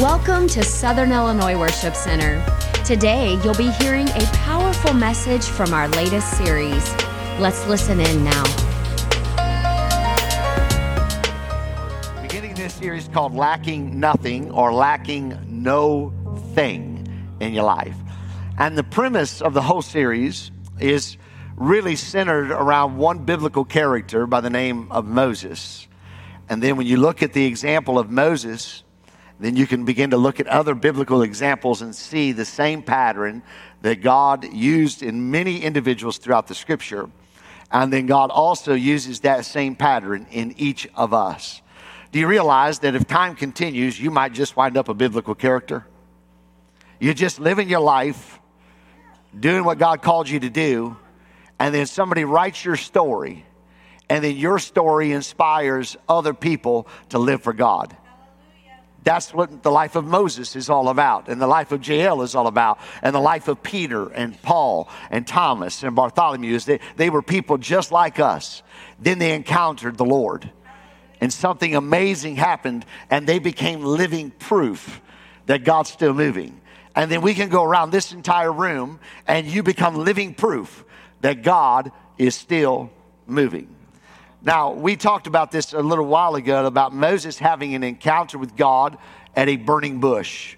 Welcome to Southern Illinois Worship Center. Today, you'll be hearing a powerful message from our latest series. Let's listen in now. Beginning this series called Lacking Nothing or Lacking No Thing in Your Life. And the premise of the whole series is really centered around one biblical character by the name of Moses. And then when you look at the example of Moses, then you can begin to look at other biblical examples and see the same pattern that God used in many individuals throughout the scripture. And then God also uses that same pattern in each of us. Do you realize that if time continues, you might just wind up a biblical character? You're just living your life, doing what God called you to do, and then somebody writes your story, and then your story inspires other people to live for God. That's what the life of Moses is all about, and the life of Jael is all about, and the life of Peter and Paul and Thomas and Bartholomew. Is they, they were people just like us. Then they encountered the Lord, and something amazing happened, and they became living proof that God's still moving. And then we can go around this entire room, and you become living proof that God is still moving. Now, we talked about this a little while ago about Moses having an encounter with God at a burning bush.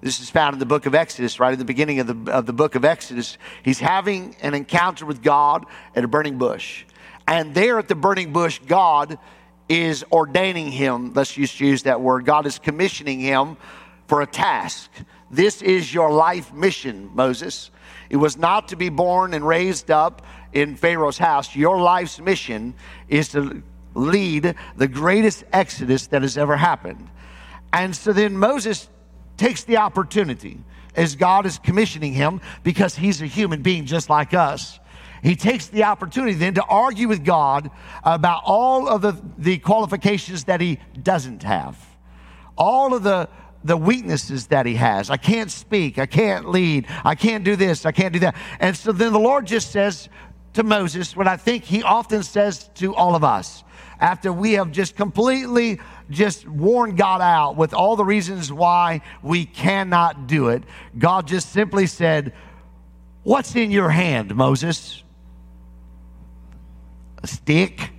This is found in the book of Exodus, right at the beginning of the, of the book of Exodus. He's having an encounter with God at a burning bush. And there at the burning bush, God is ordaining him. Let's just use that word. God is commissioning him for a task. This is your life mission, Moses. It was not to be born and raised up in Pharaoh's house. Your life's mission is to lead the greatest exodus that has ever happened. And so then Moses takes the opportunity as God is commissioning him because he's a human being just like us. He takes the opportunity then to argue with God about all of the, the qualifications that he doesn't have, all of the the weaknesses that he has. I can't speak. I can't lead. I can't do this. I can't do that. And so then the Lord just says to Moses what I think he often says to all of us after we have just completely just worn God out with all the reasons why we cannot do it. God just simply said, What's in your hand, Moses? A stick?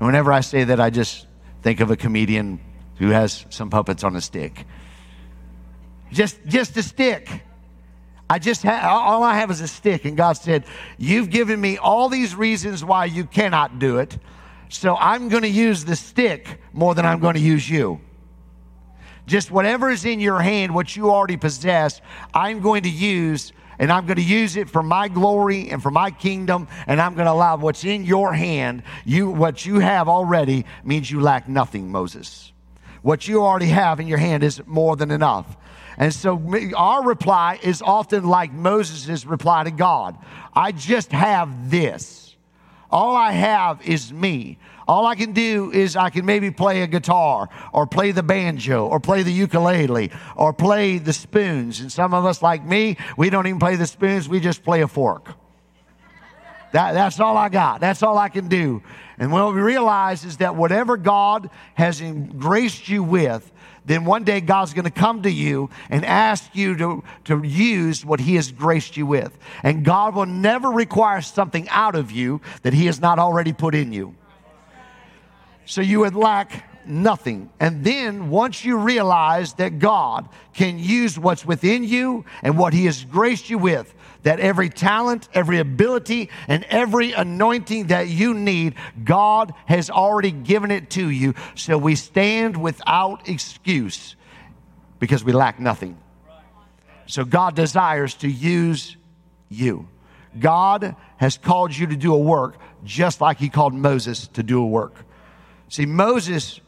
And whenever I say that, I just think of a comedian who has some puppets on a stick. Just, just a stick. I just have, all I have is a stick. And God said, You've given me all these reasons why you cannot do it. So I'm going to use the stick more than I'm going to use you. Just whatever is in your hand, what you already possess, I'm going to use and I'm going to use it for my glory and for my kingdom and I'm going to allow what's in your hand, you what you have already means you lack nothing, Moses. What you already have in your hand is more than enough. And so our reply is often like Moses' reply to God I just have this. All I have is me. All I can do is I can maybe play a guitar or play the banjo or play the ukulele or play the spoons. And some of us, like me, we don't even play the spoons, we just play a fork. That, that's all I got. That's all I can do. And what we realize is that whatever God has graced you with, then one day God's going to come to you and ask you to, to use what He has graced you with. And God will never require something out of you that He has not already put in you. So you would lack nothing. And then once you realize that God can use what's within you and what He has graced you with, that every talent, every ability, and every anointing that you need, God has already given it to you. So we stand without excuse because we lack nothing. So God desires to use you. God has called you to do a work just like He called Moses to do a work. See, Moses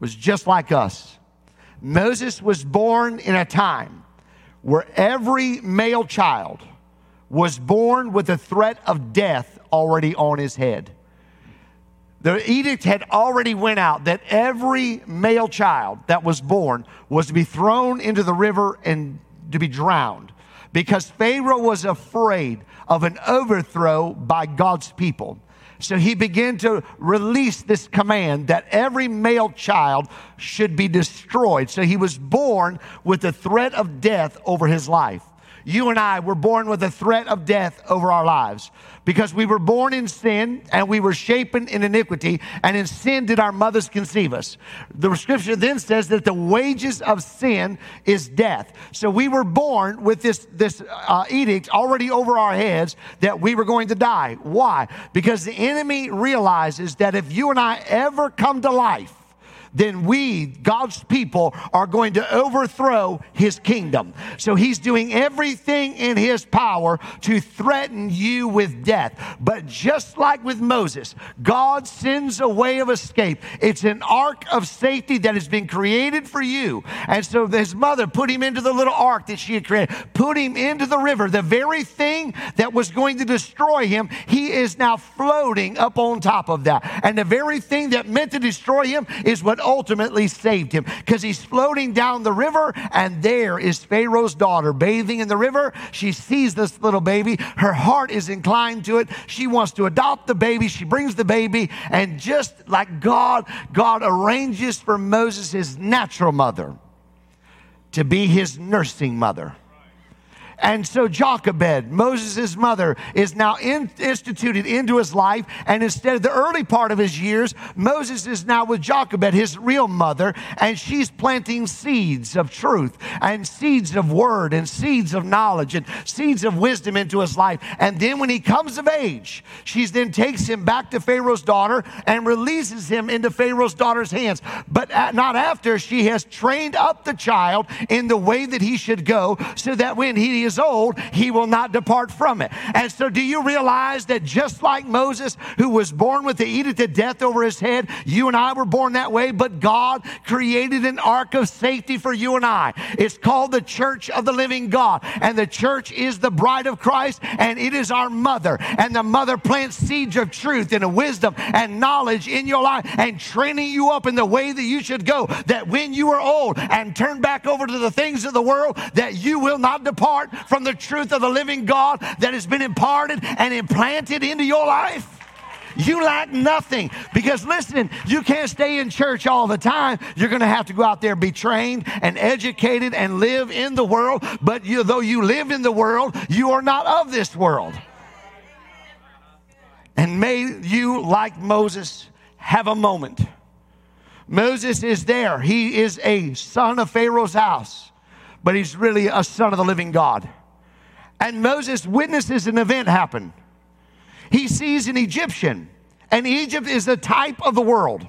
was just like us. Moses was born in a time where every male child was born with the threat of death already on his head. The edict had already went out that every male child that was born was to be thrown into the river and to be drowned because Pharaoh was afraid of an overthrow by God's people. So he began to release this command that every male child should be destroyed. So he was born with the threat of death over his life. You and I were born with a threat of death over our lives because we were born in sin and we were shapen in iniquity, and in sin did our mothers conceive us. The scripture then says that the wages of sin is death. So we were born with this, this uh, edict already over our heads that we were going to die. Why? Because the enemy realizes that if you and I ever come to life, then we, God's people, are going to overthrow his kingdom. So he's doing everything in his power to threaten you with death. But just like with Moses, God sends a way of escape. It's an ark of safety that has been created for you. And so his mother put him into the little ark that she had created, put him into the river. The very thing that was going to destroy him, he is now floating up on top of that. And the very thing that meant to destroy him is what ultimately saved him because he's floating down the river, and there is Pharaoh's daughter bathing in the river. She sees this little baby. Her heart is inclined to it. She wants to adopt the baby. She brings the baby, and just like God, God arranges for Moses, his natural mother, to be his nursing mother. And so Jochebed, Moses' mother, is now in, instituted into his life. And instead of the early part of his years, Moses is now with Jochebed, his real mother, and she's planting seeds of truth and seeds of word and seeds of knowledge and seeds of wisdom into his life. And then when he comes of age, she then takes him back to Pharaoh's daughter and releases him into Pharaoh's daughter's hands. But not after she has trained up the child in the way that he should go so that when he is old, he will not depart from it. And so, do you realize that just like Moses, who was born with the edict of death over his head, you and I were born that way, but God created an ark of safety for you and I. It's called the church of the living God. And the church is the bride of Christ, and it is our mother. And the mother plants seeds of truth and wisdom and knowledge in your life and training you up in the way that you should go. That when you are old and turn back over to the things of the world, that you will not depart from the truth of the living God that has been imparted and implanted into your life? You lack nothing. Because listen, you can't stay in church all the time. You're going to have to go out there, be trained and educated and live in the world. But you, though you live in the world, you are not of this world. And may you, like Moses, have a moment. Moses is there. He is a son of Pharaoh's house, but he's really a son of the living God. And Moses witnesses an event happen. He sees an Egyptian, and Egypt is the type of the world.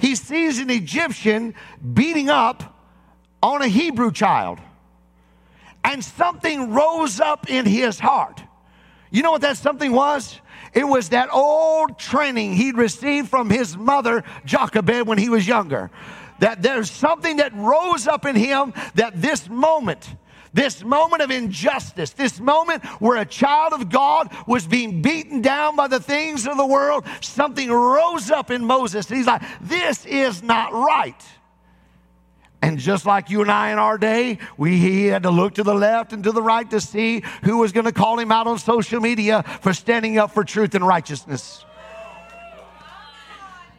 He sees an Egyptian beating up on a Hebrew child, and something rose up in his heart. You know what that something was? It was that old training he'd received from his mother, Jochebed, when he was younger. That there's something that rose up in him that this moment, this moment of injustice, this moment where a child of God was being beaten down by the things of the world, something rose up in Moses. he's like, This is not right. And just like you and I in our day, we, he had to look to the left and to the right to see who was going to call him out on social media for standing up for truth and righteousness.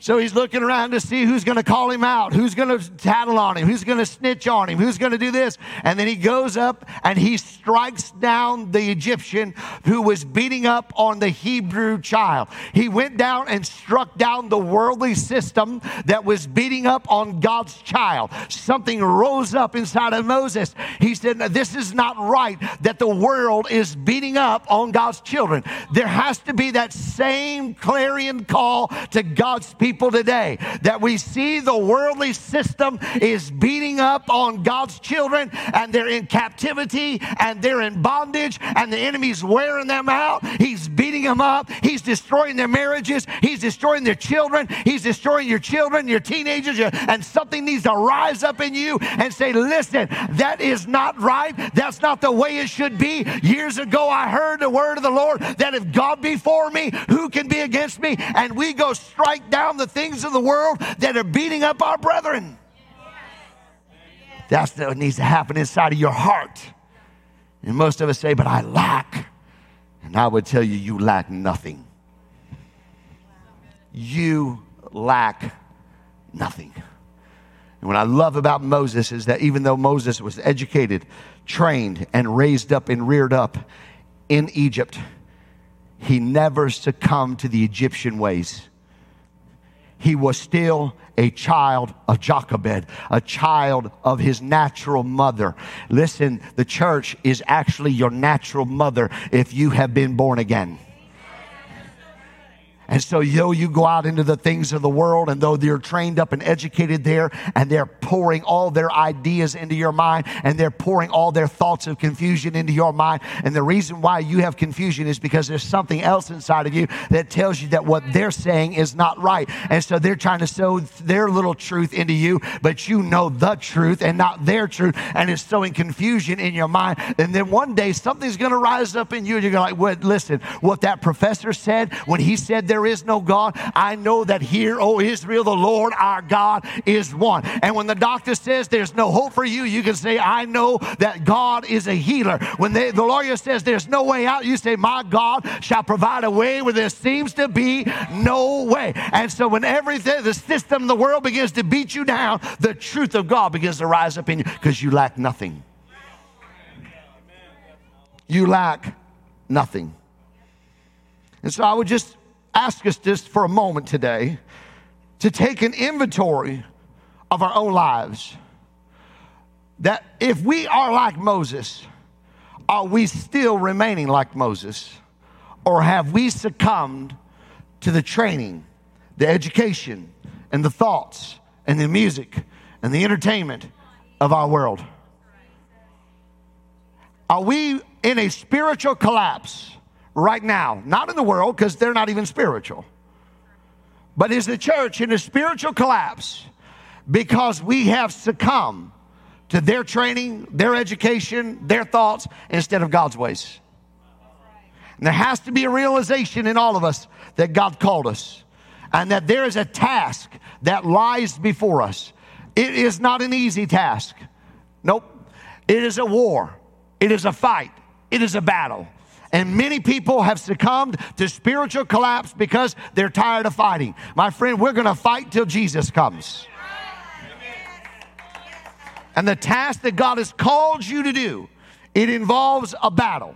So he's looking around to see who's going to call him out, who's going to tattle on him, who's going to snitch on him, who's going to do this. And then he goes up and he strikes down the Egyptian who was beating up on the Hebrew child. He went down and struck down the worldly system that was beating up on God's child. Something rose up inside of Moses. He said, This is not right that the world is beating up on God's children. There has to be that same clarion call to God's people people today that we see the worldly system is beating up on God's children and they're in captivity and they're in bondage and the enemy's wearing them out. He's beating them up. He's destroying their marriages. He's destroying their children. He's destroying your children, your teenagers, and something needs to rise up in you and say, listen, that is not right. That's not the way it should be. Years ago, I heard the word of the Lord that if God be for me, who can be against me? And we go strike down the things of the world that are beating up our brethren. That's what needs to happen inside of your heart. And most of us say, but I lack. And I would tell you, you lack nothing. you lack nothing. And what I love about Moses is that even though Moses was educated, trained, and raised up and reared up in Egypt, he never succumbed to the Egyptian ways. He was still a child of Jochebed, a child of his natural mother. Listen, the church is actually your natural mother if you have been born again. And so, though you go out into the things of the world, and though you're trained up and educated there, and they're pouring all their ideas into your mind, and they're pouring all their thoughts of confusion into your mind, and the reason why you have confusion is because there's something else inside of you that tells you that what they're saying is not right. And so they're trying to sow their little truth into you, but you know the truth and not their truth, and it's sowing confusion in your mind. And then one day something's going to rise up in you, and you're going to like, "What? Listen, what that professor said when he said there there is no God. I know that here, O Israel, the Lord our God is one. And when the doctor says there's no hope for you, you can say, I know that God is a healer. When they, the lawyer says there's no way out, you say, My God shall provide a way where there seems to be no way. And so when everything, the system, the world begins to beat you down, the truth of God begins to rise up in you because you lack nothing. You lack nothing. And so I would just ask us just for a moment today to take an inventory of our own lives. That if we are like Moses, are we still remaining like Moses? Or have we succumbed to the training, the education, and the thoughts, and the music, and the entertainment of our world? Are we in a spiritual collapse? Right now. Not in the world, because they're not even spiritual. But is the church in a spiritual collapse because we have succumbed to their training, their education, their thoughts instead of God's ways? And there has to be a realization in all of us that God called us and that there is a task that lies before us. It is not an easy task. Nope. It is a war. It is a fight. It is a battle. And many people have succumbed to spiritual collapse because they're tired of fighting. My friend, we're going to fight till Jesus comes. And the task that God has called you to do, it involves a battle.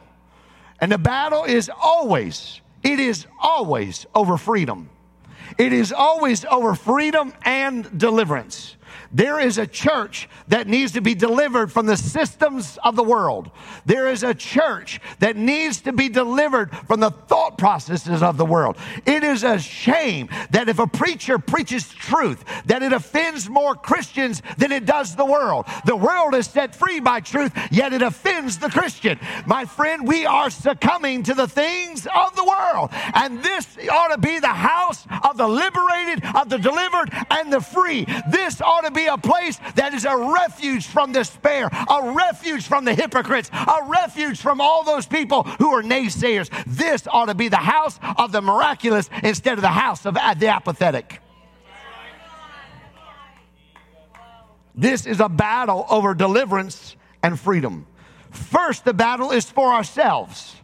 And the battle is always, it is always over freedom. It is always over freedom and deliverance. There is a church that needs to be delivered from the systems of the world. There is a church that needs to be delivered from the thought processes of the world. It is a shame that if a preacher preaches truth, that it offends more Christians than it does the world. The world is set free by truth, yet it offends the Christian. My friend, we are succumbing to the things of the world. And this ought to be the house of the liberated, of the delivered, and the free. This ought to be be a place that is a refuge from despair, a refuge from the hypocrites, a refuge from all those people who are naysayers. This ought to be the house of the miraculous instead of the house of the apathetic. This is a battle over deliverance and freedom. First, the battle is for ourselves,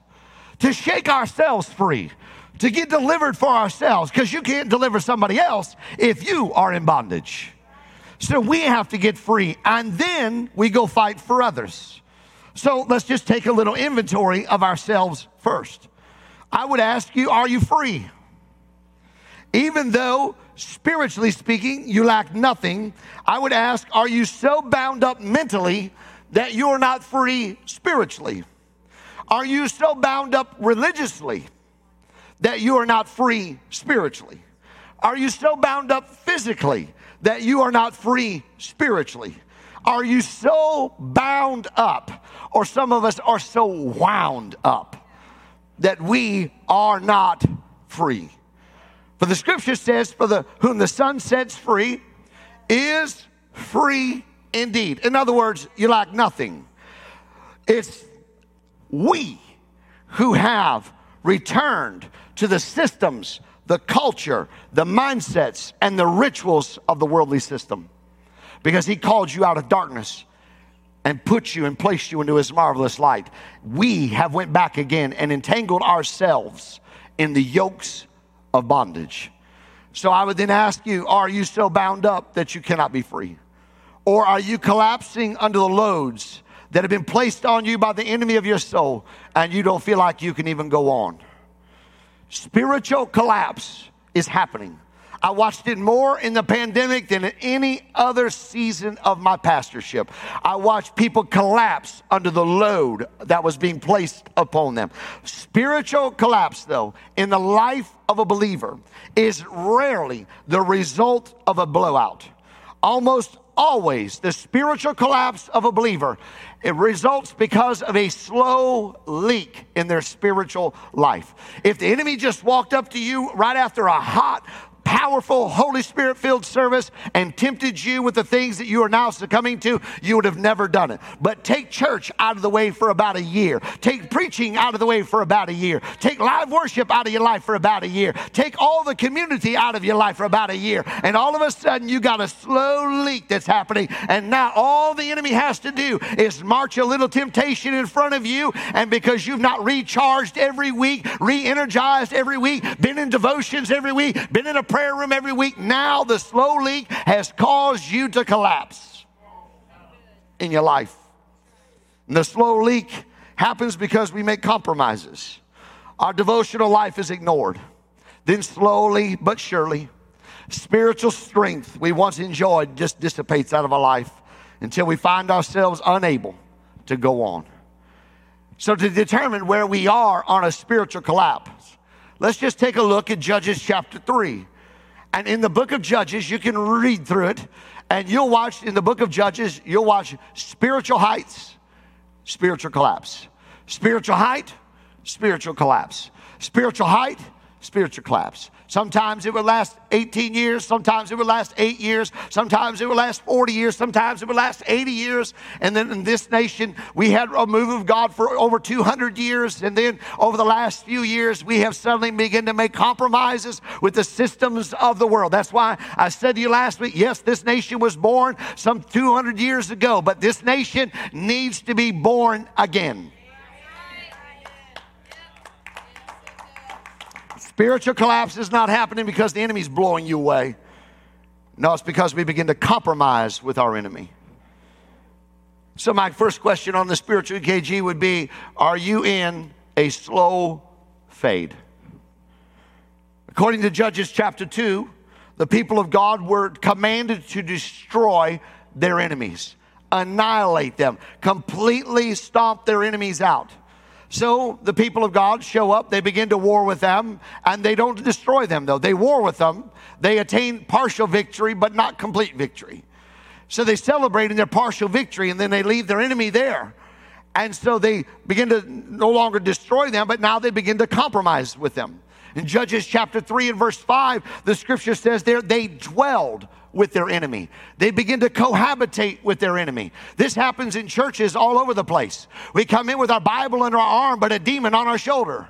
to shake ourselves free, to get delivered for ourselves, because you can't deliver somebody else if you are in bondage. So we have to get free and then we go fight for others. So let's just take a little inventory of ourselves first. I would ask you, are you free? Even though spiritually speaking, you lack nothing, I would ask, are you so bound up mentally that you're not free spiritually? Are you so bound up religiously that you are not free spiritually? Are you so bound up physically that you are not free spiritually? Are you so bound up, or some of us are so wound up, that we are not free? For the scripture says, For the whom the Son sets free is free indeed. In other words, you lack nothing. It's we who have returned to the systems the culture, the mindsets, and the rituals of the worldly system. Because he called you out of darkness and put you and placed you into his marvelous light. We have went back again and entangled ourselves in the yokes of bondage. So I would then ask you, are you so bound up that you cannot be free? Or are you collapsing under the loads that have been placed on you by the enemy of your soul and you don't feel like you can even go on? Spiritual collapse is happening. I watched it more in the pandemic than in any other season of my pastorship. I watched people collapse under the load that was being placed upon them. Spiritual collapse, though, in the life of a believer is rarely the result of a blowout. Almost always, the spiritual collapse of a believer it results because of a slow leak in their spiritual life. If the enemy just walked up to you right after a hot, powerful Holy Spirit filled service and tempted you with the things that you are now succumbing to, you would have never done it. But take church out of the way for about a year. Take preaching out of the way for about a year. Take live worship out of your life for about a year. Take all the community out of your life for about a year. And all of a sudden, you got a slow leak that's happening. And now all the enemy has to do is march a little temptation in front of you. And because you've not recharged every week, re energized every week, been in devotions every week, been in a prayer prayer room every week. Now the slow leak has caused you to collapse in your life. And the slow leak happens because we make compromises. Our devotional life is ignored. Then slowly but surely, spiritual strength we once enjoyed just dissipates out of our life until we find ourselves unable to go on. So, to determine where we are on a spiritual collapse, let's just take a look at Judges chapter 3. And in the book of Judges, you can read through it, and you'll watch in the book of Judges, you'll watch spiritual heights, spiritual collapse. Spiritual height, spiritual collapse. Spiritual height, spiritual collapse. Sometimes it would last 18 years, sometimes it would last eight years, sometimes it would last 40 years, sometimes it would last 80 years. And then in this nation, we had a move of God for over 200 years. And then over the last few years, we have suddenly begun to make compromises with the systems of the world. That's why I said to you last week yes, this nation was born some 200 years ago, but this nation needs to be born again. Spiritual collapse is not happening because the enemy's blowing you away. No, it's because we begin to compromise with our enemy. So, my first question on the spiritual EKG would be Are you in a slow fade? According to Judges chapter 2, the people of God were commanded to destroy their enemies, annihilate them, completely stomp their enemies out. So the people of God show up, they begin to war with them, and they don't destroy them, though. They war with them. They attain partial victory, but not complete victory. So they celebrate in their partial victory, and then they leave their enemy there. And so they begin to no longer destroy them, but now they begin to compromise with them. In Judges chapter 3 and verse 5, the scripture says there, they dwelled with their enemy. They begin to cohabitate with their enemy. This happens in churches all over the place. We come in with our Bible under our arm, but a demon on our shoulder.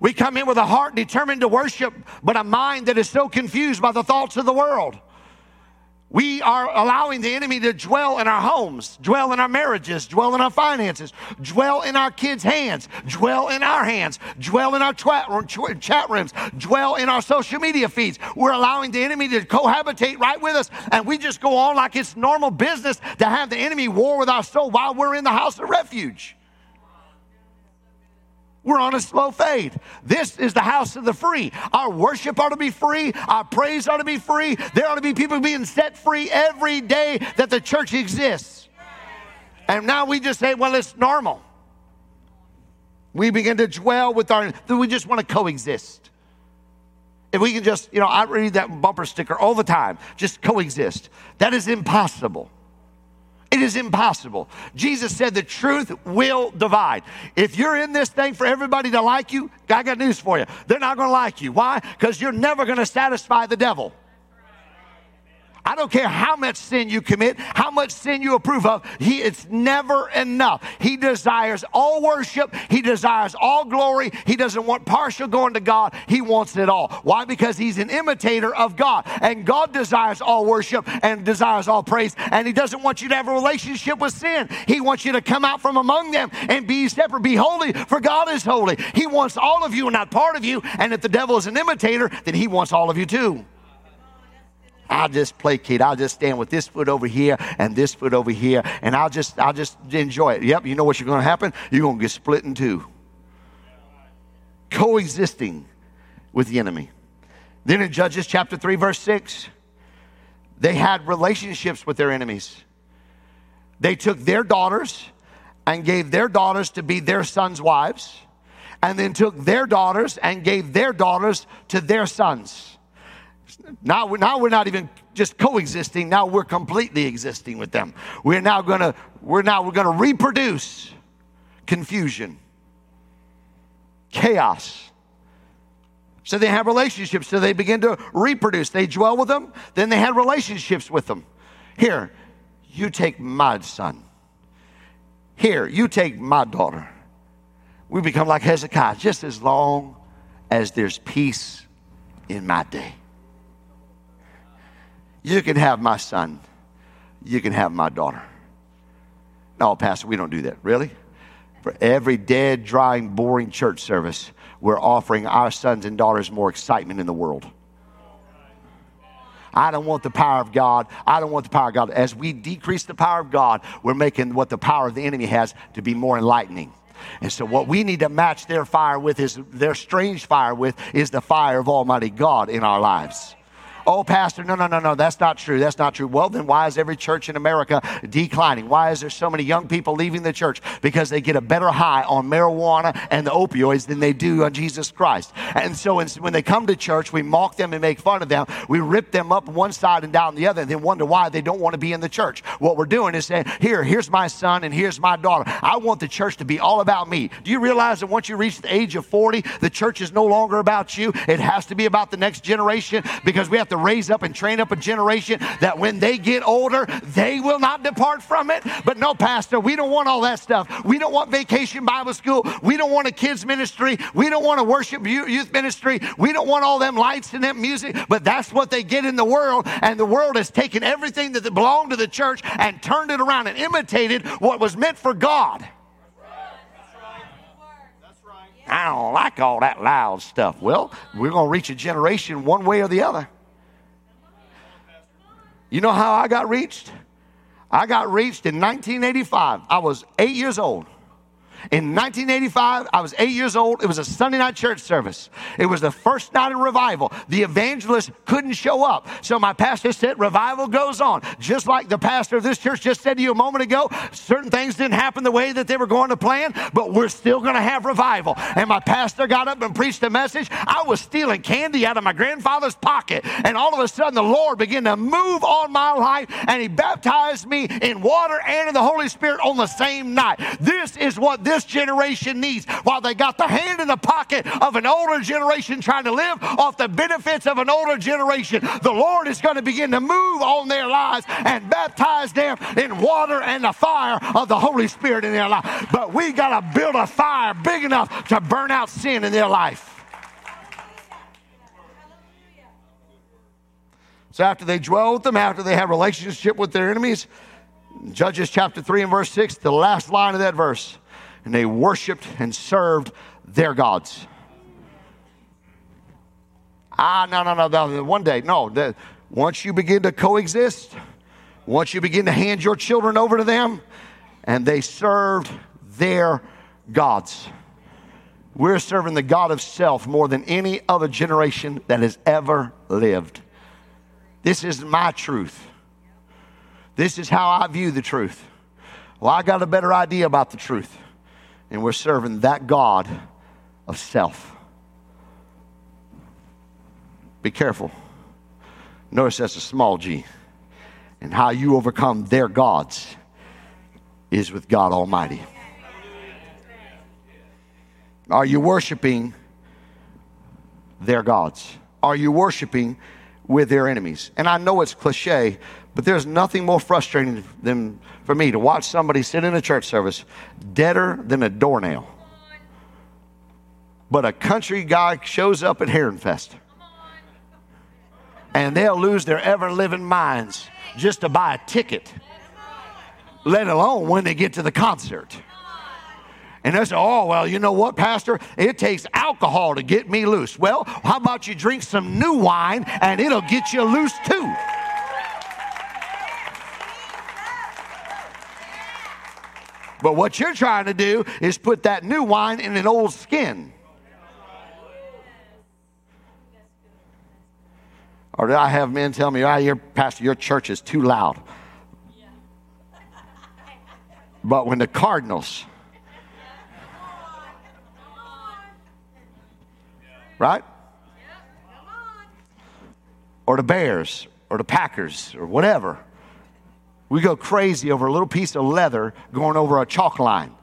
We come in with a heart determined to worship, but a mind that is so confused by the thoughts of the world. We are allowing the enemy to dwell in our homes, dwell in our marriages, dwell in our finances, dwell in our kids' hands, dwell in our hands, dwell in our chat rooms, dwell in our social media feeds. We're allowing the enemy to cohabitate right with us, and we just go on like it's normal business to have the enemy war with our soul while we're in the house of refuge. We're on a slow fade. This is the house of the free. Our worship ought to be free. Our praise ought to be free. There ought to be people being set free every day that the church exists. And now we just say, well, it's normal. We begin to dwell with our, we just want to coexist. If we can just, you know, I read that bumper sticker all the time, just coexist. That is impossible. It is impossible. Jesus said the truth will divide. If you're in this thing for everybody to like you, I got news for you. They're not going to like you. Why? Because you're never going to satisfy the devil. I don't care how much sin you commit, how much sin you approve of. He, it's never enough. He desires all worship. He desires all glory. He doesn't want partial going to God. He wants it all. Why? Because he's an imitator of God. And God desires all worship and desires all praise. And he doesn't want you to have a relationship with sin. He wants you to come out from among them and be separate, be holy, for God is holy. He wants all of you and not part of you. And if the devil is an imitator, then he wants all of you too. I'll just placate. I'll just stand with this foot over here and this foot over here, and I'll just I'll just enjoy it. Yep, you know what's going to happen? You're going to get split in two. Coexisting with the enemy. Then in Judges chapter 3, verse 6, they had relationships with their enemies. They took their daughters and gave their daughters to be their sons' wives, and then took their daughters and gave their daughters to their sons. Now, now we're not even just coexisting. Now we're completely existing with them. We're now gonna we're now we're gonna reproduce confusion, chaos. So they have relationships. So they begin to reproduce. They dwell with them. Then they had relationships with them. Here, you take my son. Here, you take my daughter. We become like Hezekiah just as long as there's peace in my day. You can have my son. You can have my daughter. No, Pastor, we don't do that. Really? For every dead, drying, boring church service, we're offering our sons and daughters more excitement in the world. I don't want the power of God. I don't want the power of God. As we decrease the power of God, we're making what the power of the enemy has to be more enlightening. And so, what we need to match their fire with is their strange fire with is the fire of Almighty God in our lives. Oh, Pastor, no, no, no, no, that's not true. That's not true. Well, then why is every church in America declining? Why is there so many young people leaving the church? Because they get a better high on marijuana and the opioids than they do on Jesus Christ. And so when they come to church, we mock them and make fun of them. We rip them up one side and down the other and then wonder why they don't want to be in the church. What we're doing is saying, here, here's my son and here's my daughter. I want the church to be all about me. Do you realize that once you reach the age of 40, the church is no longer about you? It has to be about the next generation because we have to raise up and train up a generation that when they get older, they will not depart from it. But no, Pastor, we don't want all that stuff. We don't want vacation Bible school. We don't want a kids ministry. We don't want a worship youth ministry. We don't want all them lights and that music. But that's what they get in the world. And the world has taken everything that belonged to the church and turned it around and imitated what was meant for God. I don't like all that loud stuff. Well, we're going to reach a generation one way or the other. You know how I got reached? I got reached in 1985. I was eight years old. In 1985, I was eight years old. It was a Sunday night church service. It was the first night of revival. The evangelist couldn't show up. So my pastor said, Revival goes on. Just like the pastor of this church just said to you a moment ago, certain things didn't happen the way that they were going to plan, but we're still going to have revival. And my pastor got up and preached a message. I was stealing candy out of my grandfather's pocket. And all of a sudden, the Lord began to move on my life and He baptized me in water and in the Holy Spirit on the same night. This is what this generation needs. While they got the hand in the pocket of an older generation trying to live off the benefits of an older generation, the Lord is going to begin to move on their lives and baptize them in water and the fire of the Holy Spirit in their life. But we got to build a fire big enough to burn out sin in their life. So after they dwell with them, after they have relationship with their enemies, Judges chapter 3 and verse 6, the last line of that verse and they worshiped and served their gods. Ah, no, no, no, no. One day, no. The, once you begin to coexist, once you begin to hand your children over to them, and they served their gods. We're serving the God of self more than any other generation that has ever lived. This is my truth. This is how I view the truth. Well, I got a better idea about the truth and we're serving that God of self. Be careful. Notice that's a small g. And how you overcome their gods is with God Almighty. Are you worshiping their gods? Are you worshiping with their enemies. And I know it's cliche, but there's nothing more frustrating than for me to watch somebody sit in a church service deader than a doornail. But a country guy shows up at Herrin Fest and they'll lose their ever living minds just to buy a ticket, let alone when they get to the concert. And they say, oh, well, you know what, Pastor? It takes alcohol to get me loose. Well, how about you drink some new wine and it'll get you loose too? But what you're trying to do is put that new wine in an old skin. Or did I have men tell me, ah, your pastor, your church is too loud. But when the Cardinals, right? Or the Bears, or the Packers, or whatever, we go crazy over a little piece of leather going over a chalk line.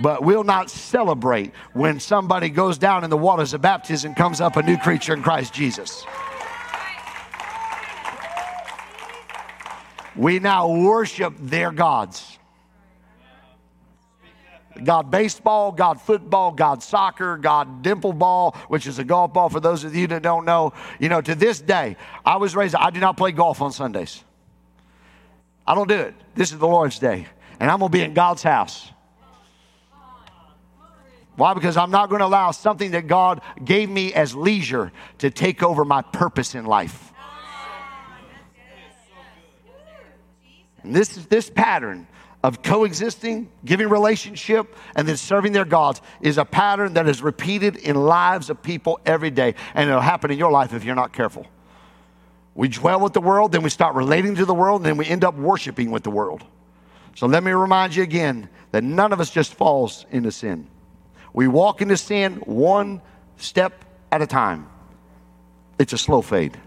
But we'll not celebrate when somebody goes down in the waters of baptism comes up a new creature in Christ Jesus. We now worship their gods. God baseball, God football, God soccer, God dimple ball, which is a golf ball for those of you that don't know. You know, to this day, I was raised, I do not play golf on Sundays. I don't do it. This is the Lord's day, and I'm going to be in God's house. Why? Because I'm not going to allow something that God gave me as leisure to take over my purpose in life. And this, this pattern of coexisting, giving relationship, and then serving their gods is a pattern that is repeated in lives of people every day. And it'll happen in your life if you're not careful. We dwell with the world, then we start relating to the world, and then we end up worshiping with the world. So let me remind you again that none of us just falls into sin. We walk into sin one step at a time. It's a slow fade.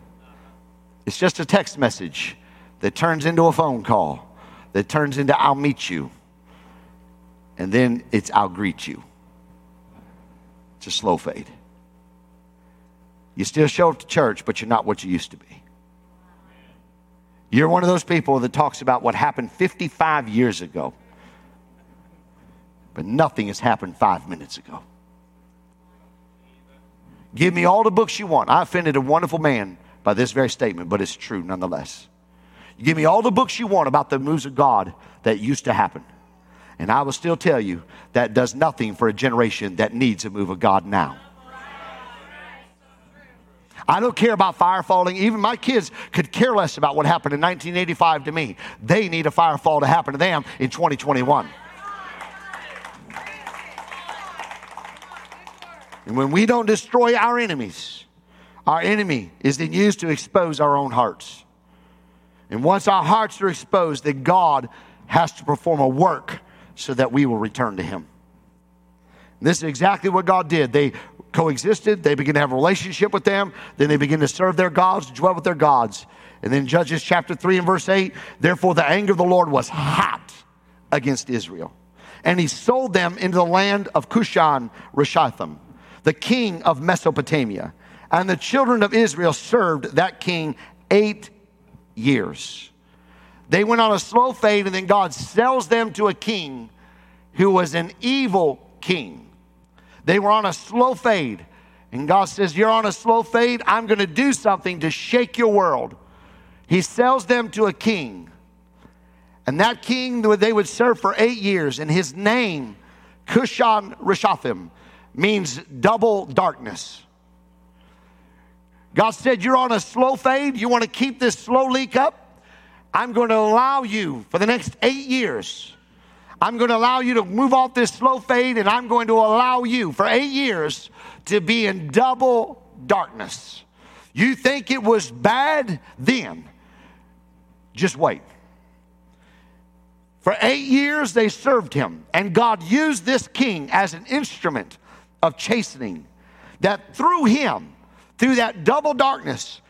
It's just a text message that turns into a phone call, that turns into I'll meet you, and then it's I'll greet you. It's a slow fade. You still show up to church, but you're not what you used to be. You're one of those people that talks about what happened 55 years ago, but nothing has happened five minutes ago. Give me all the books you want. I offended a wonderful man by this very statement, but it's true nonetheless. Give me all the books you want about the moves of God that used to happen. And I will still tell you that does nothing for a generation that needs a move of God now. I don't care about fire falling. Even my kids could care less about what happened in 1985 to me. They need a fire fall to happen to them in 2021. And when we don't destroy our enemies, our enemy is then used to expose our own hearts. And once our hearts are exposed, then God has to perform a work so that we will return to Him. And this is exactly what God did. They coexisted, they begin to have a relationship with them, then they begin to serve their gods, dwell with their gods. And then Judges chapter 3 and verse 8 therefore the anger of the Lord was hot against Israel. And he sold them into the land of Cushan Rishathaim, the king of Mesopotamia. And the children of Israel served that king eight years. They went on a slow fade, and then God sells them to a king who was an evil king. They were on a slow fade, and God says, You're on a slow fade. I'm going to do something to shake your world. He sells them to a king, and that king they would serve for eight years, and his name, Cushan Rishathaim, means double darkness. God said, You're on a slow fade. You want to keep this slow leak up? I'm going to allow you for the next eight years. I'm going to allow you to move off this slow fade, and I'm going to allow you for eight years to be in double darkness. You think it was bad then? Just wait. For eight years, they served him, and God used this king as an instrument of chastening, that through him, through that double darkness,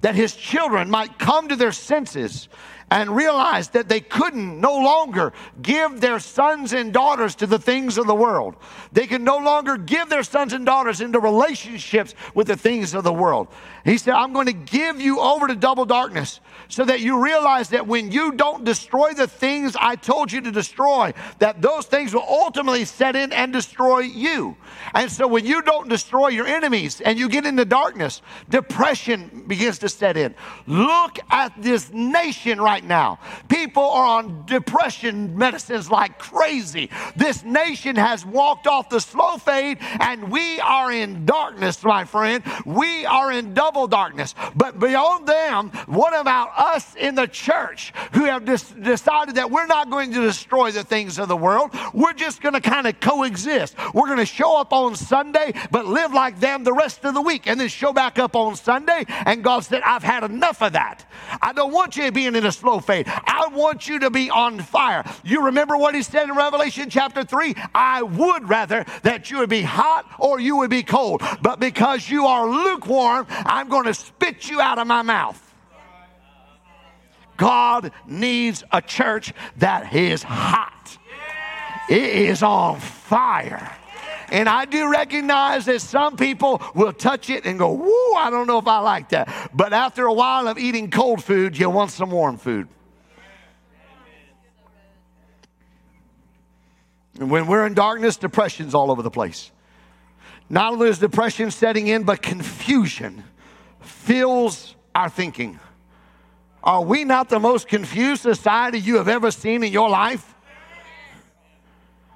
that his children might come to their senses and realized that they couldn't no longer give their sons and daughters to the things of the world. They could no longer give their sons and daughters into relationships with the things of the world. He said, I'm going to give you over to double darkness so that you realize that when you don't destroy the things I told you to destroy, that those things will ultimately set in and destroy you. And so when you don't destroy your enemies and you get into darkness, depression begins to set in. Look at this nation right now. People are on depression medicines like crazy. This nation has walked off the slow fade and we are in darkness, my friend. We are in double darkness. But beyond them, what about us in the church who have decided that we're not going to destroy the things of the world? We're just going to kind of coexist. We're going to show up on Sunday, but live like them the rest of the week, and then show back up on Sunday. And God said, I've had enough of that. I don't want you being in a slow fade. I want you to be on fire. You remember what He said in Revelation chapter 3? I would rather that you would be hot or you would be cold. But because you are lukewarm, I'm going to spit you out of my mouth. God needs a church that is hot. It is on fire. And I do recognize that some people will touch it and go, whoo, I don't know if I like that. But after a while of eating cold food, you want some warm food. And when we're in darkness, depression's all over the place. Not only is depression setting in, but confusion fills our thinking. Are we not the most confused society you have ever seen in your life?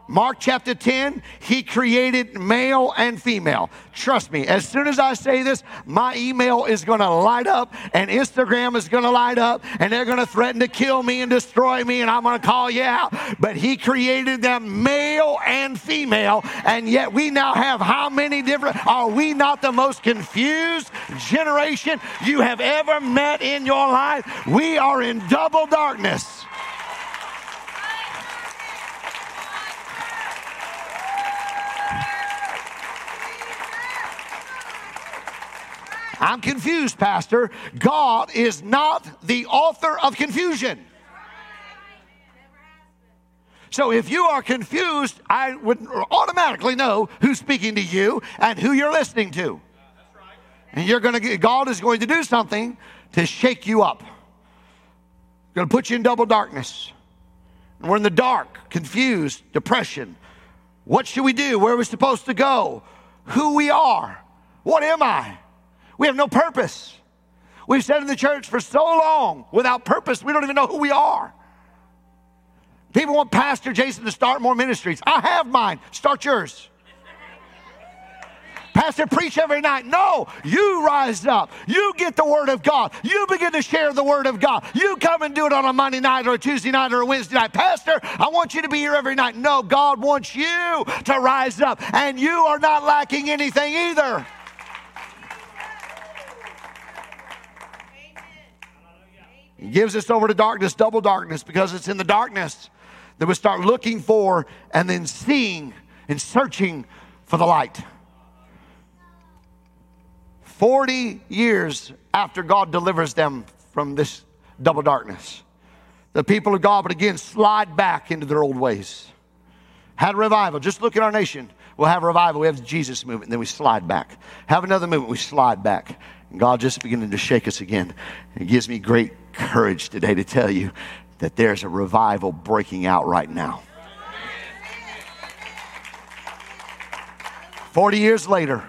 Mark chapter 10, he created male and female. Trust me, as soon as I say this, my email is going to light up and Instagram is going to light up and they're going to threaten to kill me and destroy me and I'm going to call you out. But he created them male and female and yet we now have how many different are we not the most confused generation you have ever met in your life? We are in double darkness. I'm confused, Pastor. God is not the author of confusion. So if you are confused, I would automatically know who's speaking to you and who you're listening to. And you're going to God is going to do something to shake you up. Going to put you in double darkness. And we're in the dark, confused, depression. What should we do? Where are we supposed to go? Who we are? What am I? We have no purpose. We've sat in the church for so long without purpose, we don't even know who we are. People want Pastor Jason to start more ministries. I have mine. Start yours. Pastor, preach every night. No, you rise up. You get the Word of God. You begin to share the Word of God. You come and do it on a Monday night or a Tuesday night or a Wednesday night. Pastor, I want you to be here every night. No, God wants you to rise up, and you are not lacking anything either. He gives us over to darkness, double darkness, because it's in the darkness that we start looking for and then seeing and searching for the light. 40 years after God delivers them from this double darkness, the people of God would again slide back into their old ways. Had revival. Just look at our nation. We'll have a revival. We have the Jesus movement, and then we slide back. Have another movement, we slide back. And God just beginning to shake us again. It gives me great courage today to tell you that there's a revival breaking out right now. 40 years later,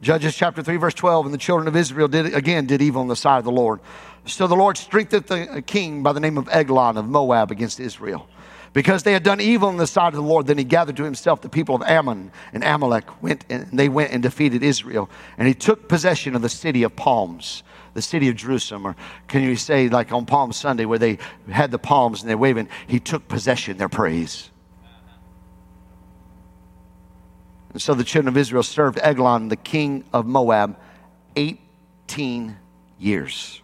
Judges chapter 3, verse 12, and the children of Israel did again did evil on the side of the Lord. So the Lord strengthened the king by the name of Eglon of Moab against Israel. Because they had done evil in the sight of the Lord, then he gathered to himself the people of Ammon and Amalek. Went and they went and defeated Israel. And he took possession of the city of palms, the city of Jerusalem. Or can you say, like on Palm Sunday, where they had the palms and they're waving, he took possession, their praise. And so the children of Israel served Eglon, the king of Moab, 18 years.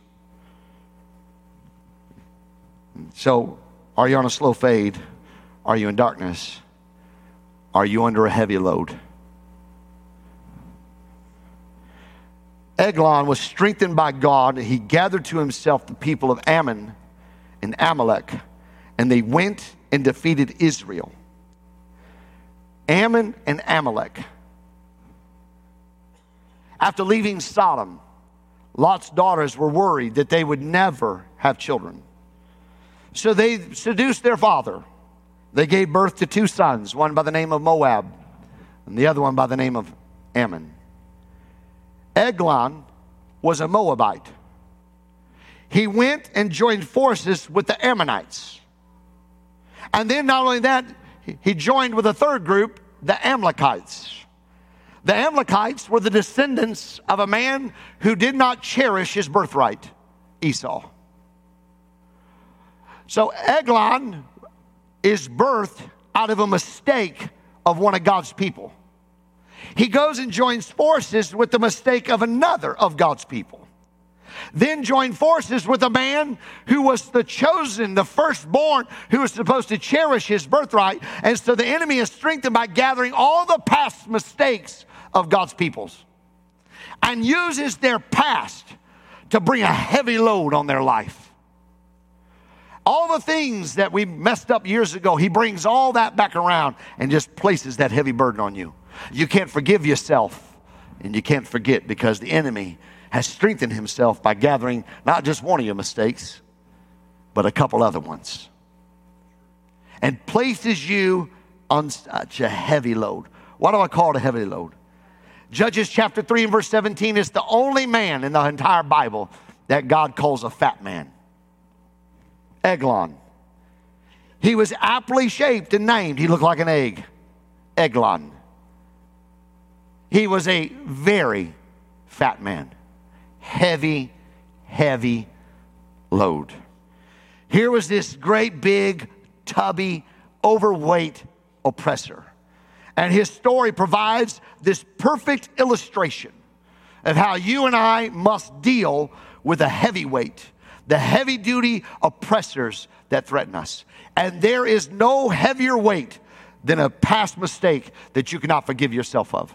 So are you on a slow fade? Are you in darkness? Are you under a heavy load? Eglon was strengthened by God. He gathered to himself the people of Ammon and Amalek, and they went and defeated Israel. Ammon and Amalek. After leaving Sodom, Lot's daughters were worried that they would never have children. So they seduced their father. They gave birth to two sons, one by the name of Moab and the other one by the name of Ammon. Eglon was a Moabite. He went and joined forces with the Ammonites. And then, not only that, he joined with a third group, the Amalekites. The Amalekites were the descendants of a man who did not cherish his birthright, Esau. So Eglon is birthed out of a mistake of one of God's people. He goes and joins forces with the mistake of another of God's people. Then joined forces with a man who was the chosen, the firstborn, who was supposed to cherish his birthright. And so the enemy is strengthened by gathering all the past mistakes of God's peoples and uses their past to bring a heavy load on their life. All the things that we messed up years ago, he brings all that back around and just places that heavy burden on you. You can't forgive yourself and you can't forget because the enemy has strengthened himself by gathering not just one of your mistakes, but a couple other ones. And places you on such a heavy load. Why do I call it a heavy load? Judges chapter 3 and verse 17 is the only man in the entire Bible that God calls a fat man. Eglon. He was aptly shaped and named. He looked like an egg. Eglon. He was a very fat man. Heavy, heavy load. Here was this great, big, tubby, overweight oppressor. And his story provides this perfect illustration of how you and I must deal with a heavyweight, the heavy duty oppressors that threaten us. And there is no heavier weight than a past mistake that you cannot forgive yourself of.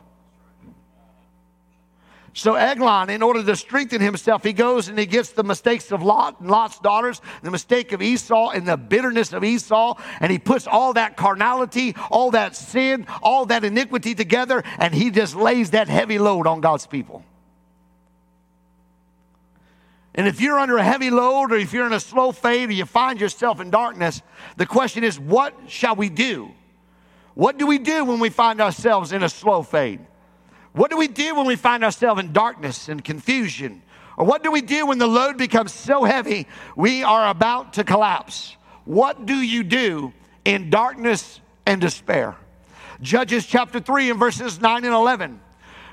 So Eglon, in order to strengthen himself, he goes and he gets the mistakes of Lot and Lot's daughters, the mistake of Esau and the bitterness of Esau, and he puts all that carnality, all that sin, all that iniquity together, and he just lays that heavy load on God's people. And if you're under a heavy load or if you're in a slow fade or you find yourself in darkness, the question is, what shall we do? What do we do when we find ourselves in a slow fade? What do we do when we find ourselves in darkness and confusion? Or what do we do when the load becomes so heavy we are about to collapse? What do you do in darkness and despair? Judges chapter 3 and verses 9 and 11.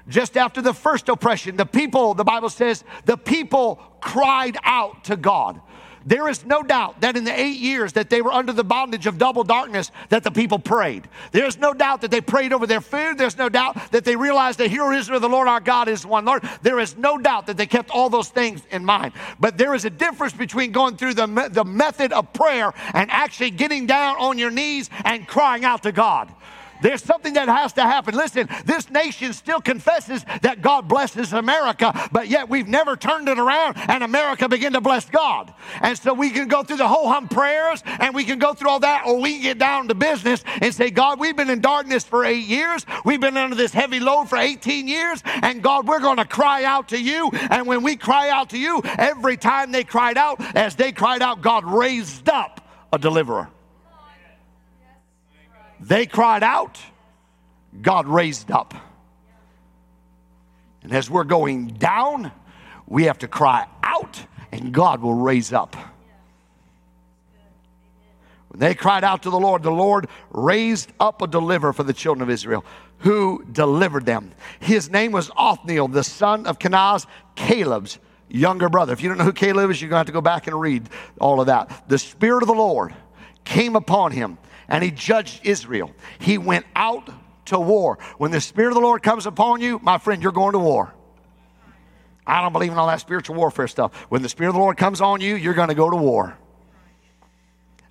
Just after the first oppression, the people, the Bible says, the people cried out to God. There is no doubt that in the eight years that they were under the bondage of double darkness, that the people prayed. There's no doubt that they prayed over their food. There's no doubt that they realized that hear Israel, the Lord our God is one Lord. There is no doubt that they kept all those things in mind. But there is a difference between going through the, the method of prayer and actually getting down on your knees and crying out to God. There's something that has to happen. Listen, this nation still confesses that God blesses America, but yet we've never turned it around and America began to bless God. And so we can go through the whole hum prayers and we can go through all that, or we can get down to business and say, God, we've been in darkness for eight years. We've been under this heavy load for 18 years. And God, we're going to cry out to you. And when we cry out to you, every time they cried out, as they cried out, God raised up a deliverer. They cried out, God raised up. And as we're going down, we have to cry out, and God will raise up. When they cried out to the Lord, the Lord raised up a deliverer for the children of Israel who delivered them. His name was Othniel, the son of Kenaz, Caleb's younger brother. If you don't know who Caleb is, you're going to have to go back and read all of that. The Spirit of the Lord came upon him and he judged Israel. He went out to war. When the Spirit of the Lord comes upon you, my friend, you're going to war. I don't believe in all that spiritual warfare stuff. When the Spirit of the Lord comes on you, you're going to go to war.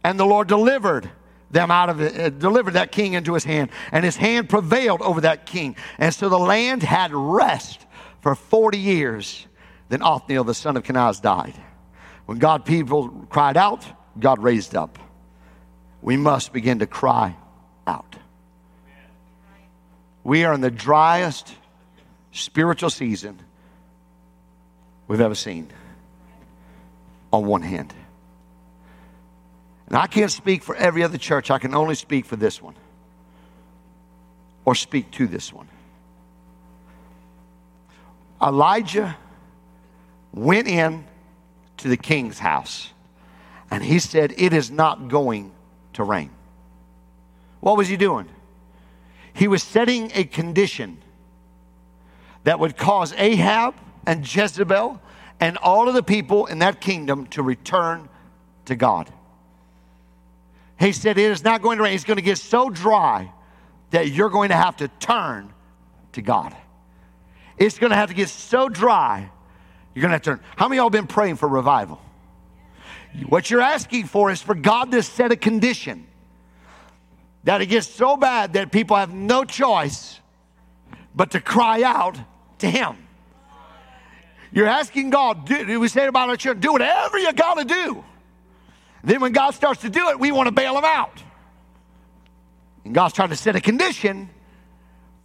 And the Lord delivered them out of uh, delivered that king into his hand, and his hand prevailed over that king. And so the land had rest for 40 years. Then Othniel, the son of Kenaz, died. When God people cried out, God raised up, we must begin to cry out. We are in the driest spiritual season we've ever seen on one hand. And I can't speak for every other church, I can only speak for this one or speak to this one. Elijah went in to the king's house and he said, It is not going to rain. What was he doing? He was setting a condition that would cause Ahab and Jezebel and all of the people in that kingdom to return to God. He said, It is not going to rain. It's going to get so dry that you're going to have to turn to God. It's going to have to get so dry, you're going to have to turn. How many of y'all been praying for revival? What you're asking for is for God to set a condition that it gets so bad that people have no choice but to cry out to Him. You're asking God, do, we say about our church, do whatever you got to do. Then when God starts to do it, we want to bail them out. And God's trying to set a condition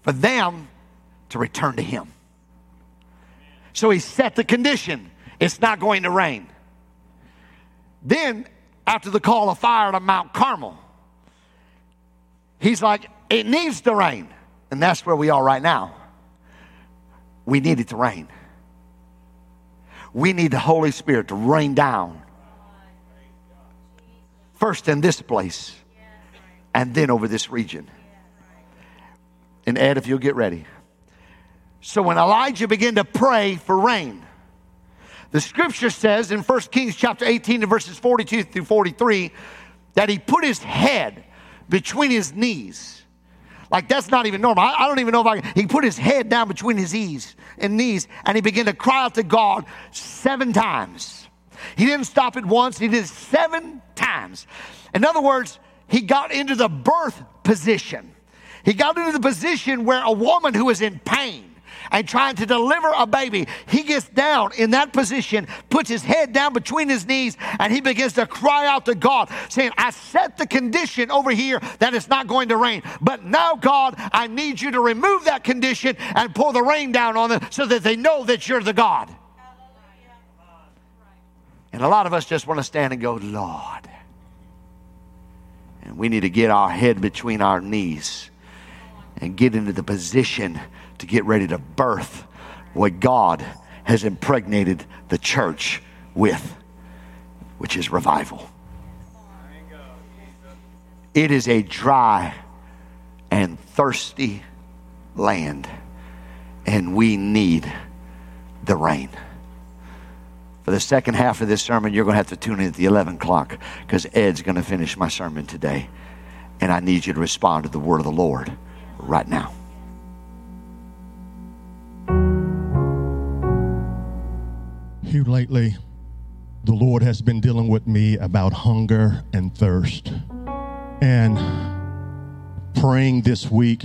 for them to return to Him. So He set the condition it's not going to rain. Then, after the call of fire to Mount Carmel, He's like, it needs to rain. And that's where we are right now. We need it to rain. We need the Holy Spirit to rain down. First in this place, and then over this region. And Ed, if you'll get ready. So when Elijah began to pray for rain, the scripture says in 1 Kings chapter 18 and verses 42 through 43 that he put his head between his knees. Like that's not even normal. I, I don't even know if I. He put his head down between his knees and knees, and he began to cry out to God seven times. He didn't stop it once. He did it seven times. In other words, he got into the birth position. He got into the position where a woman who is in pain and trying to deliver a baby. He gets down in that position, puts his head down between his knees, and he begins to cry out to God, saying, I set the condition over here that it's not going to rain. But now, God, I need you to remove that condition and pour the rain down on them so that they know that you're the God. And a lot of us just want to stand and go, Lord. And we need to get our head between our knees and get into the position to get ready to birth what God has impregnated the church with, which is revival. It is a dry and thirsty land, and we need the rain. For the second half of this sermon, you're going to have to tune in at the 11 o'clock because Ed's going to finish my sermon today. And I need you to respond to the word of the Lord right now. Here lately, the Lord has been dealing with me about hunger and thirst. And praying this week,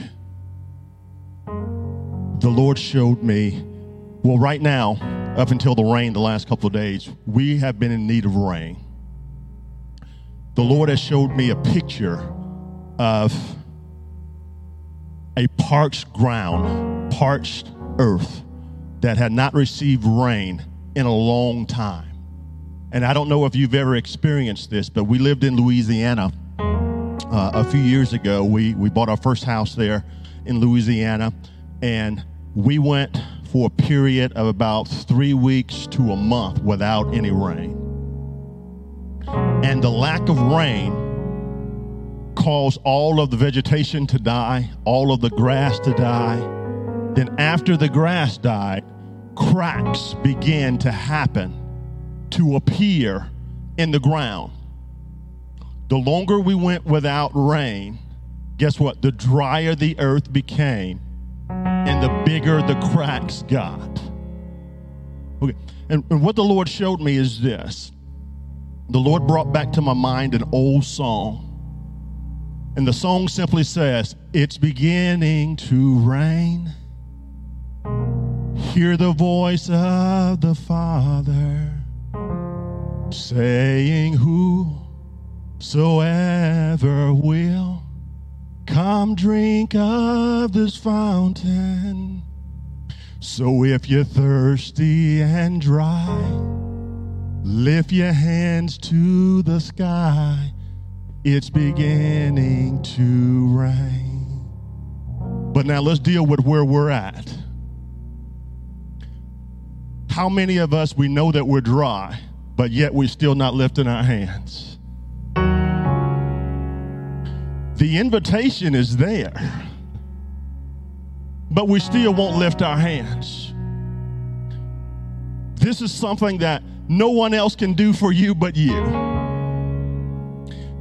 the Lord showed me, well, right now, up until the rain the last couple of days, we have been in need of rain. The Lord has showed me a picture of a parched ground, parched earth that had not received rain in a long time. And I don't know if you've ever experienced this, but we lived in Louisiana uh, a few years ago. We, we bought our first house there in Louisiana, and we went for a period of about three weeks to a month without any rain. And the lack of rain caused all of the vegetation to die, all of the grass to die. Then, after the grass died, cracks began to happen, to appear in the ground. The longer we went without rain, guess what? The drier the earth became and the bigger the cracks got. Okay, and, and what the Lord showed me is this the Lord brought back to my mind an old song. And the song simply says, It's beginning to rain. Hear the voice of the Father saying, Who So ever will come drink of this fountain. So if you're thirsty and dry, lift your hands to the sky. It's beginning to rain. But now let's deal with where we're at. How many of us we know that we're dry, but yet we're still not lifting our hands? The invitation is there, but we still won't lift our hands. This is something that no one else can do for you but you.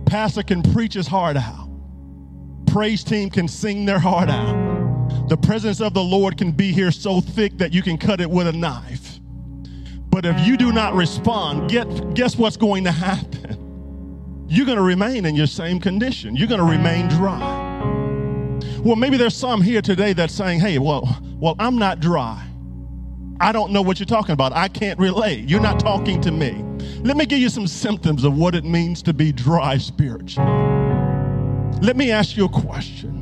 Pastor can preach his heart out, praise team can sing their heart out. The presence of the Lord can be here so thick that you can cut it with a knife. But if you do not respond, get, guess what's going to happen? You're going to remain in your same condition. You're going to remain dry. Well, maybe there's some here today that's saying, hey, well, well, I'm not dry. I don't know what you're talking about. I can't relate. You're not talking to me. Let me give you some symptoms of what it means to be dry spiritually. Let me ask you a question.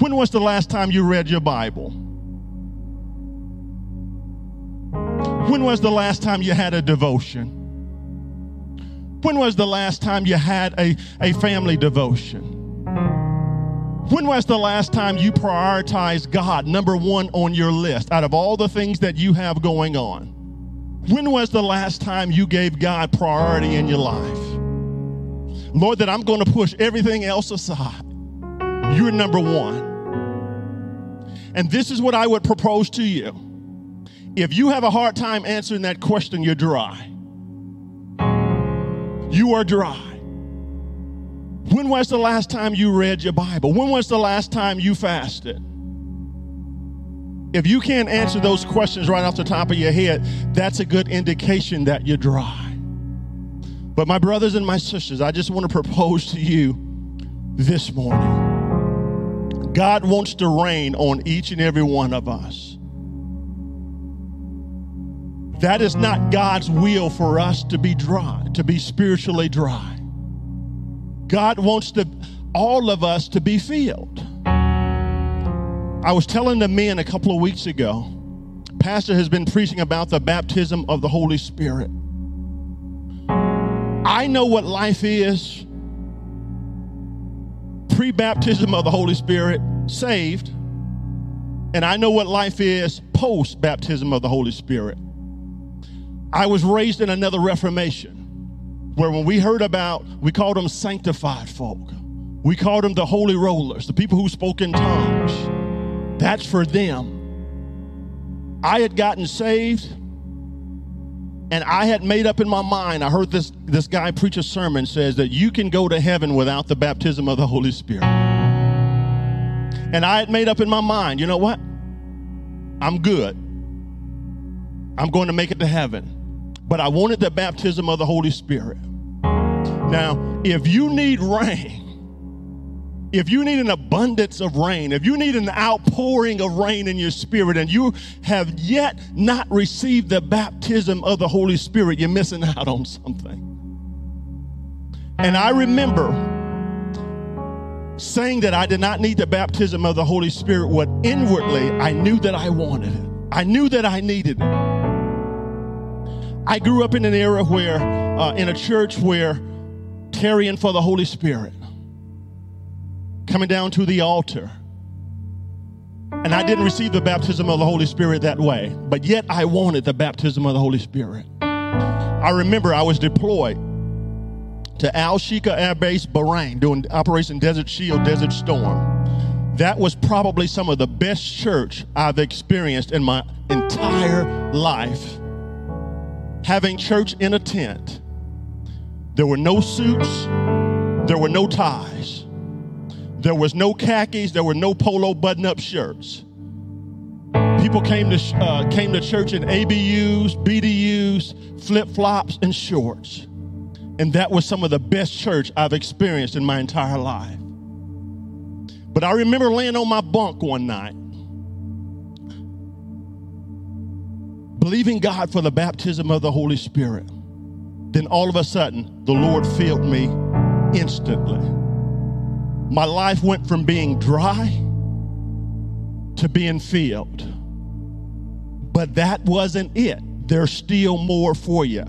When was the last time you read your Bible? When was the last time you had a devotion? When was the last time you had a, a family devotion? When was the last time you prioritized God number one on your list out of all the things that you have going on? When was the last time you gave God priority in your life? Lord, that I'm going to push everything else aside. You're number one. And this is what I would propose to you. If you have a hard time answering that question, you're dry. You are dry. When was the last time you read your Bible? When was the last time you fasted? If you can't answer those questions right off the top of your head, that's a good indication that you're dry. But, my brothers and my sisters, I just want to propose to you this morning God wants to rain on each and every one of us. That is not God's will for us to be dry, to be spiritually dry. God wants to, all of us to be filled. I was telling the men a couple of weeks ago, Pastor has been preaching about the baptism of the Holy Spirit. I know what life is pre baptism of the Holy Spirit, saved, and I know what life is post baptism of the Holy Spirit. I was raised in another Reformation where when we heard about, we called them sanctified folk. We called them the holy rollers, the people who spoke in tongues. That's for them. I had gotten saved and I had made up in my mind. I heard this, this guy preach a sermon says that you can go to heaven without the baptism of the Holy Spirit. And I had made up in my mind, you know what? I'm good. I'm going to make it to heaven. But I wanted the baptism of the Holy Spirit. Now, if you need rain, if you need an abundance of rain, if you need an outpouring of rain in your spirit, and you have yet not received the baptism of the Holy Spirit, you're missing out on something. And I remember saying that I did not need the baptism of the Holy Spirit, what inwardly I knew that I wanted it. I knew that I needed it. I grew up in an era where, uh, in a church where tarrying for the Holy Spirit coming down to the altar. And I didn't receive the baptism of the Holy Spirit that way, but yet I wanted the baptism of the Holy Spirit. I remember I was deployed to Al Shika Air Base, Bahrain, doing Operation Desert Shield, Desert Storm. That was probably some of the best church I've experienced in my entire life. Having church in a tent, there were no suits, there were no ties. There was no khakis. There were no polo button-up shirts. People came to uh, came to church in ABUs, BDUs, flip-flops, and shorts, and that was some of the best church I've experienced in my entire life. But I remember laying on my bunk one night, believing God for the baptism of the Holy Spirit. Then all of a sudden, the Lord filled me instantly. My life went from being dry to being filled. But that wasn't it. There's still more for you.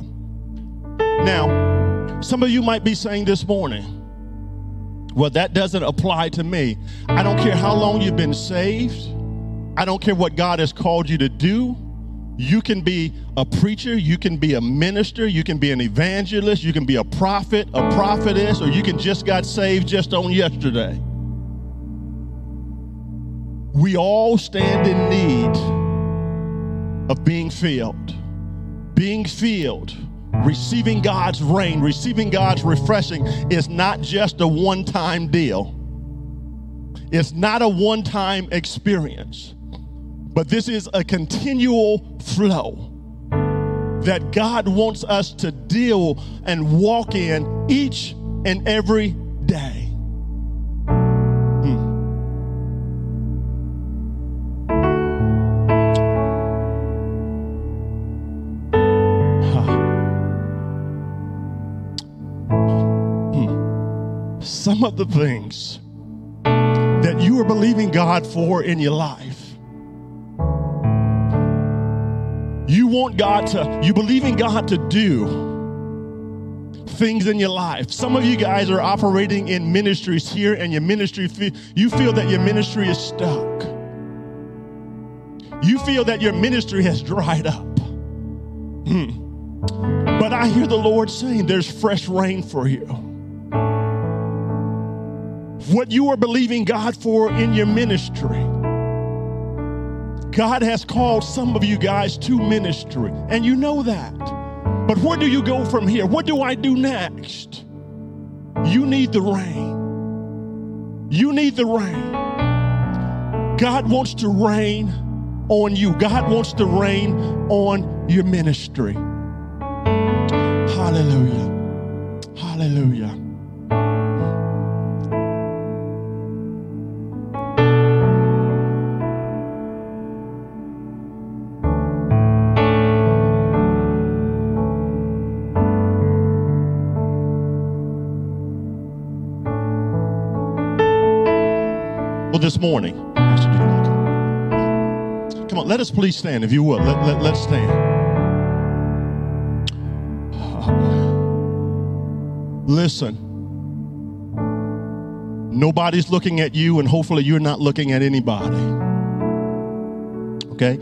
Now, some of you might be saying this morning, well, that doesn't apply to me. I don't care how long you've been saved. I don't care what God has called you to do. You can be a preacher, you can be a minister, you can be an evangelist, you can be a prophet, a prophetess, or you can just got saved just on yesterday. We all stand in need of being filled. Being filled, receiving God's rain, receiving God's refreshing is not just a one time deal. It's not a one time experience. But this is a continual flow that God wants us to deal and walk in each and every day. Hmm. Hmm. Some of the things that you are believing God for in your life You want God to, you believe in God to do things in your life. Some of you guys are operating in ministries here, and your ministry, you feel that your ministry is stuck. You feel that your ministry has dried up. Hmm. But I hear the Lord saying there's fresh rain for you. What you are believing God for in your ministry God has called some of you guys to ministry, and you know that. But where do you go from here? What do I do next? You need the rain. You need the rain. God wants to rain on you, God wants to rain on your ministry. Hallelujah. Hallelujah. Morning. Come on, let us please stand, if you will. Let, let, let's stand. Listen, nobody's looking at you, and hopefully you're not looking at anybody. Okay?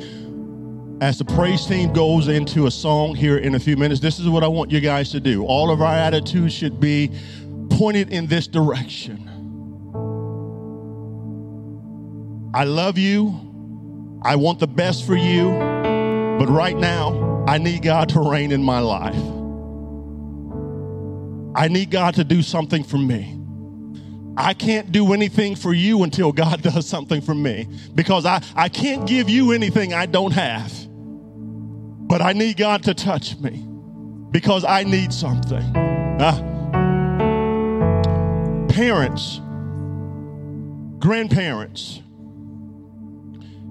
As the praise team goes into a song here in a few minutes, this is what I want you guys to do. All of our attitudes should be pointed in this direction. I love you. I want the best for you. But right now, I need God to reign in my life. I need God to do something for me. I can't do anything for you until God does something for me because I, I can't give you anything I don't have. But I need God to touch me because I need something. Uh, parents, grandparents,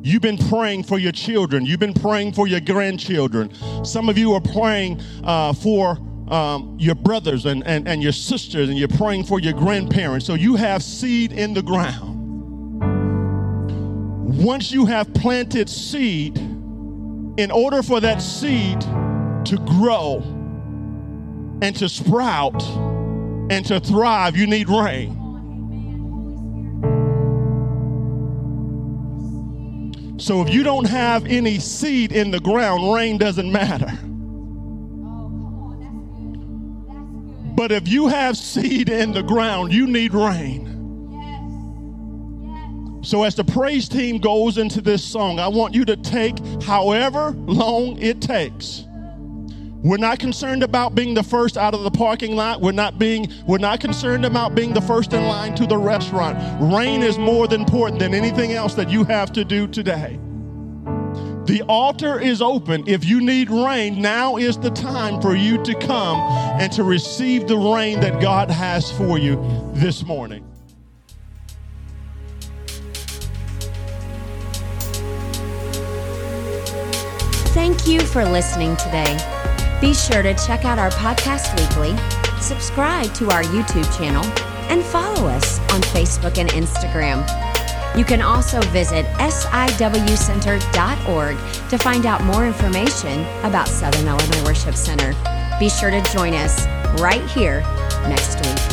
You've been praying for your children. You've been praying for your grandchildren. Some of you are praying uh, for um, your brothers and, and, and your sisters, and you're praying for your grandparents. So you have seed in the ground. Once you have planted seed, in order for that seed to grow and to sprout and to thrive, you need rain. So if you don't have any seed in the ground, rain doesn't matter. But if you have seed in the ground, you need rain. So, as the praise team goes into this song, I want you to take however long it takes we're not concerned about being the first out of the parking lot. We're not being we're not concerned about being the first in line to the restaurant. Rain is more important than anything else that you have to do today. The altar is open. If you need rain, now is the time for you to come and to receive the rain that God has for you this morning. Thank you for listening today. Be sure to check out our podcast weekly, subscribe to our YouTube channel, and follow us on Facebook and Instagram. You can also visit siwcenter.org to find out more information about Southern Illinois Worship Center. Be sure to join us right here next week.